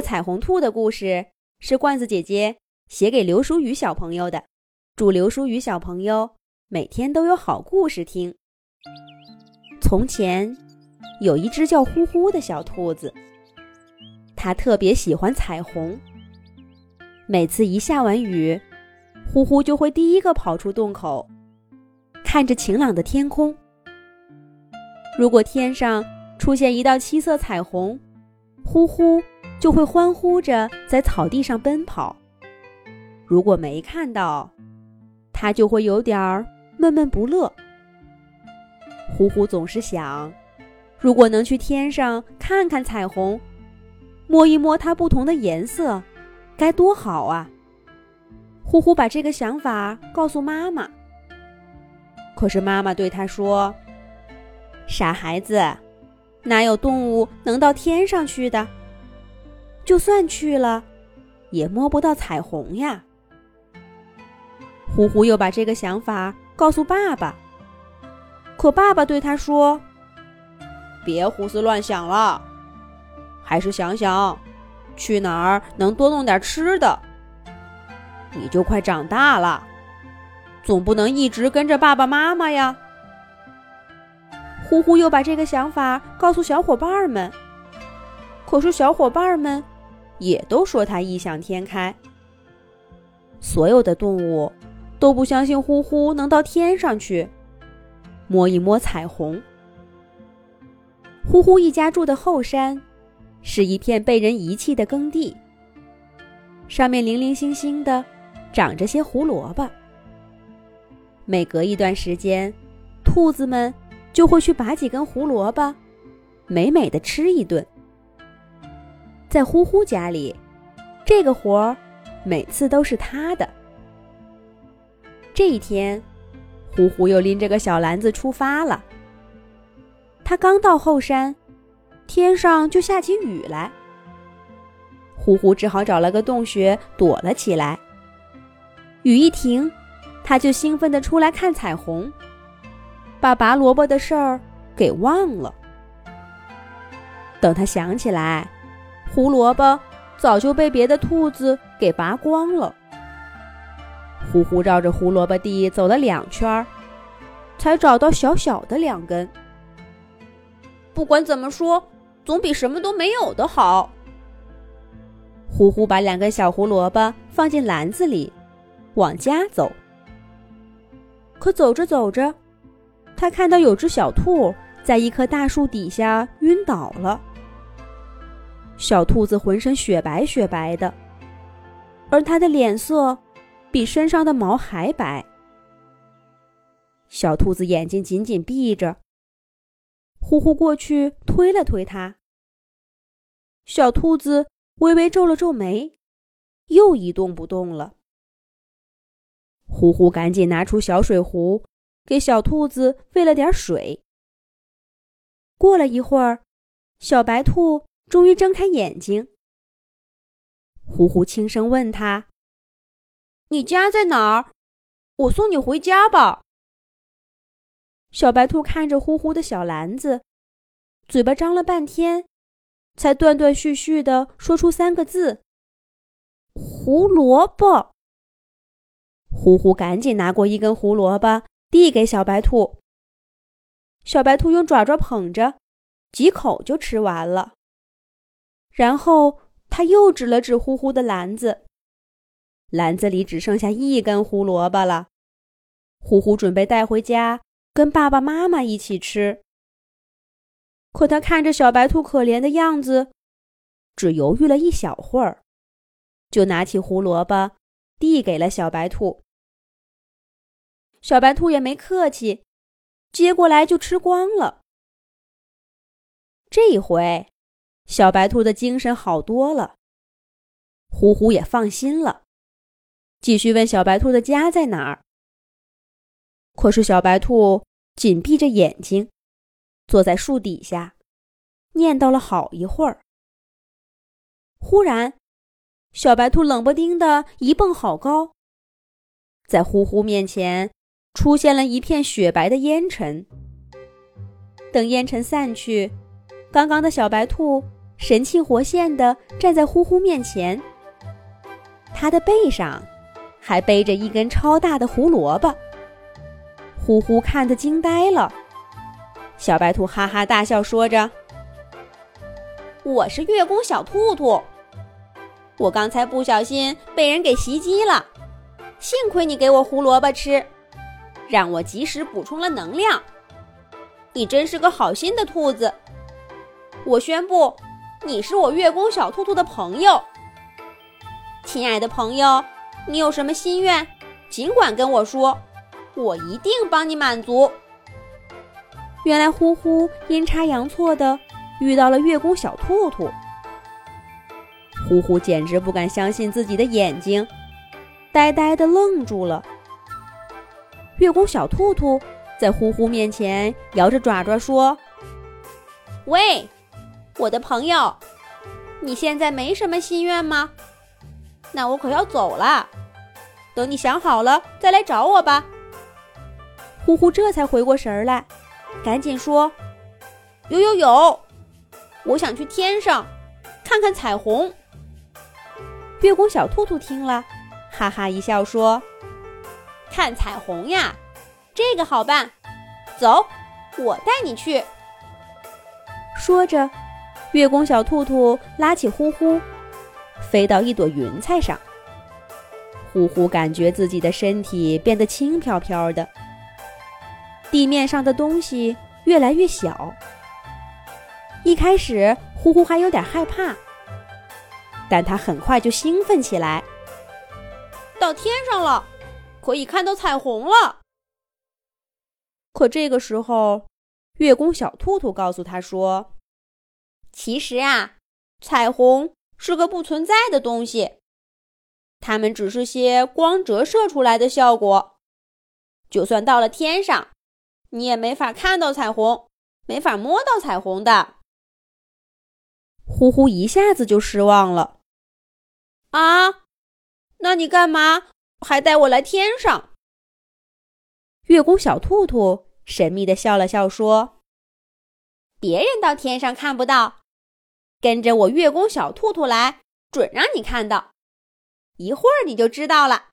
彩虹兔的故事是罐子姐姐写给刘淑雨小朋友的。祝刘淑雨小朋友每天都有好故事听。从前有一只叫呼呼的小兔子，它特别喜欢彩虹。每次一下完雨，呼呼就会第一个跑出洞口，看着晴朗的天空。如果天上出现一道七色彩虹，呼呼。就会欢呼着在草地上奔跑。如果没看到，他就会有点儿闷闷不乐。呼呼总是想，如果能去天上看看彩虹，摸一摸它不同的颜色，该多好啊！呼呼把这个想法告诉妈妈，可是妈妈对他说：“傻孩子，哪有动物能到天上去的？”就算去了，也摸不到彩虹呀。呼呼又把这个想法告诉爸爸，可爸爸对他说：“别胡思乱想了，还是想想去哪儿能多弄点吃的。你就快长大了，总不能一直跟着爸爸妈妈呀。”呼呼又把这个想法告诉小伙伴们，可是小伙伴们。也都说他异想天开。所有的动物都不相信呼呼能到天上去摸一摸彩虹。呼呼一家住的后山是一片被人遗弃的耕地，上面零零星星的长着些胡萝卜。每隔一段时间，兔子们就会去拔几根胡萝卜，美美的吃一顿。在呼呼家里，这个活儿每次都是他的。这一天，呼呼又拎着个小篮子出发了。他刚到后山，天上就下起雨来。呼呼只好找了个洞穴躲了起来。雨一停，他就兴奋地出来看彩虹，把拔萝卜的事儿给忘了。等他想起来。胡萝卜早就被别的兔子给拔光了。呼呼绕着胡萝卜地走了两圈，才找到小小的两根。不管怎么说，总比什么都没有的好。呼呼把两根小胡萝卜放进篮子里，往家走。可走着走着，他看到有只小兔在一棵大树底下晕倒了。小兔子浑身雪白雪白的，而它的脸色比身上的毛还白。小兔子眼睛紧紧闭着，呼呼过去推了推它。小兔子微微皱了皱眉，又一动不动了。呼呼赶紧拿出小水壶，给小兔子喂了点水。过了一会儿，小白兔。终于睁开眼睛，呼呼轻声问他：“你家在哪儿？我送你回家吧。”小白兔看着呼呼的小篮子，嘴巴张了半天，才断断续续的说出三个字：“胡萝卜。”呼呼赶紧拿过一根胡萝卜，递给小白兔。小白兔用爪爪捧着，几口就吃完了。然后他又指了指呼呼的篮子，篮子里只剩下一根胡萝卜了。呼呼准备带回家跟爸爸妈妈一起吃。可他看着小白兔可怜的样子，只犹豫了一小会儿，就拿起胡萝卜递给了小白兔。小白兔也没客气，接过来就吃光了。这一回。小白兔的精神好多了，呼呼也放心了，继续问小白兔的家在哪儿。可是小白兔紧闭着眼睛，坐在树底下，念叨了好一会儿。忽然，小白兔冷不丁的一蹦好高，在呼呼面前出现了一片雪白的烟尘。等烟尘散去，刚刚的小白兔。神气活现地站在呼呼面前，它的背上还背着一根超大的胡萝卜。呼呼看得惊呆了。小白兔哈哈大笑，说着：“我是月宫小兔兔，我刚才不小心被人给袭击了，幸亏你给我胡萝卜吃，让我及时补充了能量。你真是个好心的兔子。我宣布，你是我月宫小兔兔的朋友。亲爱的朋友，你有什么心愿，尽管跟我说，我一定帮你满足。”原来呼呼阴差阳错的遇到了月宫小兔兔，呼呼简直不敢相信自己的眼睛，呆呆的愣住了。月宫小兔兔在呼呼面前摇着爪爪说：“喂，我的朋友，你现在没什么心愿吗？那我可要走了，等你想好了再来找我吧。”呼呼这才回过神儿来。赶紧说，有有有！我想去天上看看彩虹。月宫小兔兔听了，哈哈一笑说：“看彩虹呀，这个好办，走，我带你去。”说着，月宫小兔兔拉起呼呼，飞到一朵云彩上。呼呼感觉自己的身体变得轻飘飘的。地面上的东西越来越小。一开始，呼呼还有点害怕，但他很快就兴奋起来。到天上了，可以看到彩虹了。可这个时候，月宫小兔兔告诉他说：“其实啊，彩虹是个不存在的东西，它们只是些光折射出来的效果。就算到了天上。”你也没法看到彩虹，没法摸到彩虹的。呼呼一下子就失望了。啊，那你干嘛还带我来天上？月宫小兔兔神秘的笑了笑说：“别人到天上看不到，跟着我月宫小兔兔来，准让你看到。一会儿你就知道了。”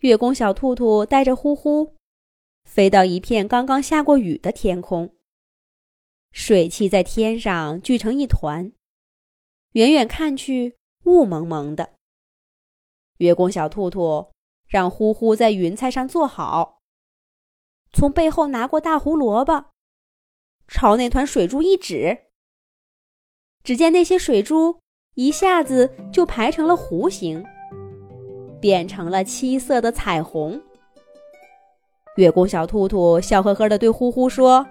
月宫小兔兔带着呼呼。飞到一片刚刚下过雨的天空，水汽在天上聚成一团，远远看去雾蒙蒙的。月宫小兔兔让呼呼在云彩上坐好，从背后拿过大胡萝卜，朝那团水珠一指，只见那些水珠一下子就排成了弧形，变成了七色的彩虹。月宫小兔兔笑呵呵地对呼呼说：“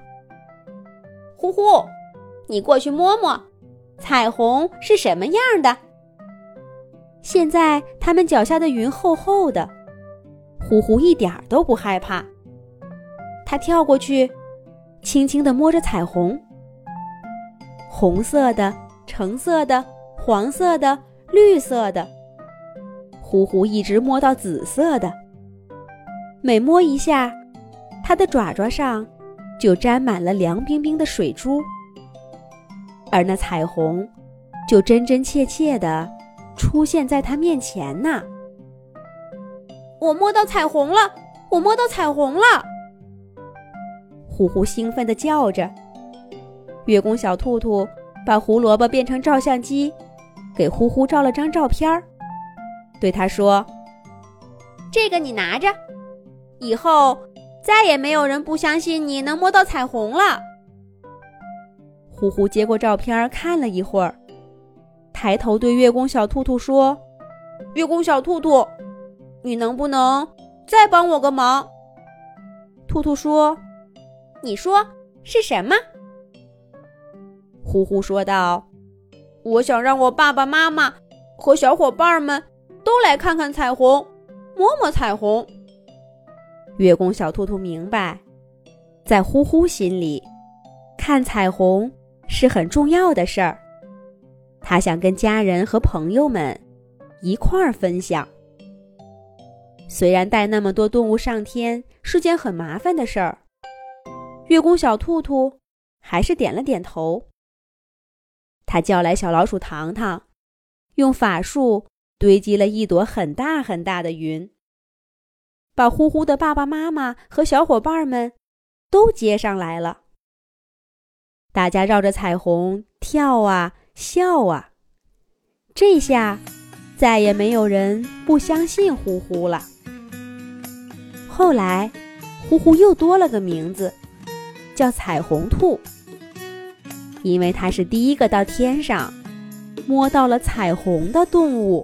呼呼，你过去摸摸，彩虹是什么样的？”现在他们脚下的云厚厚的，呼呼一点都不害怕。他跳过去，轻轻地摸着彩虹，红色的、橙色的、黄色的、绿色的，呼呼一直摸到紫色的。每摸一下，它的爪爪上就沾满了凉冰冰的水珠，而那彩虹就真真切切的出现在它面前呢。我摸到彩虹了！我摸到彩虹了！呼呼兴奋地叫着。月宫小兔兔把胡萝卜变成照相机，给呼呼照了张照片儿，对他说：“这个你拿着。”以后再也没有人不相信你能摸到彩虹了。呼呼接过照片看了一会儿，抬头对月宫小兔兔说：“月宫小兔兔，你能不能再帮我个忙？”兔兔说：“你说是什么？”呼呼说道：“我想让我爸爸妈妈和小伙伴们都来看看彩虹，摸摸彩虹。”月宫小兔兔明白，在呼呼心里，看彩虹是很重要的事儿。他想跟家人和朋友们一块儿分享。虽然带那么多动物上天是件很麻烦的事儿，月宫小兔兔还是点了点头。他叫来小老鼠糖糖，用法术堆积了一朵很大很大的云，把呼呼的爸爸妈妈和小伙伴们都接上来了。大家绕着彩虹跳啊笑啊，这下再也没有人不相信呼呼了。后来，呼呼又多了个名字，叫彩虹兔。因为它是第一个到天上摸到了彩虹的动物。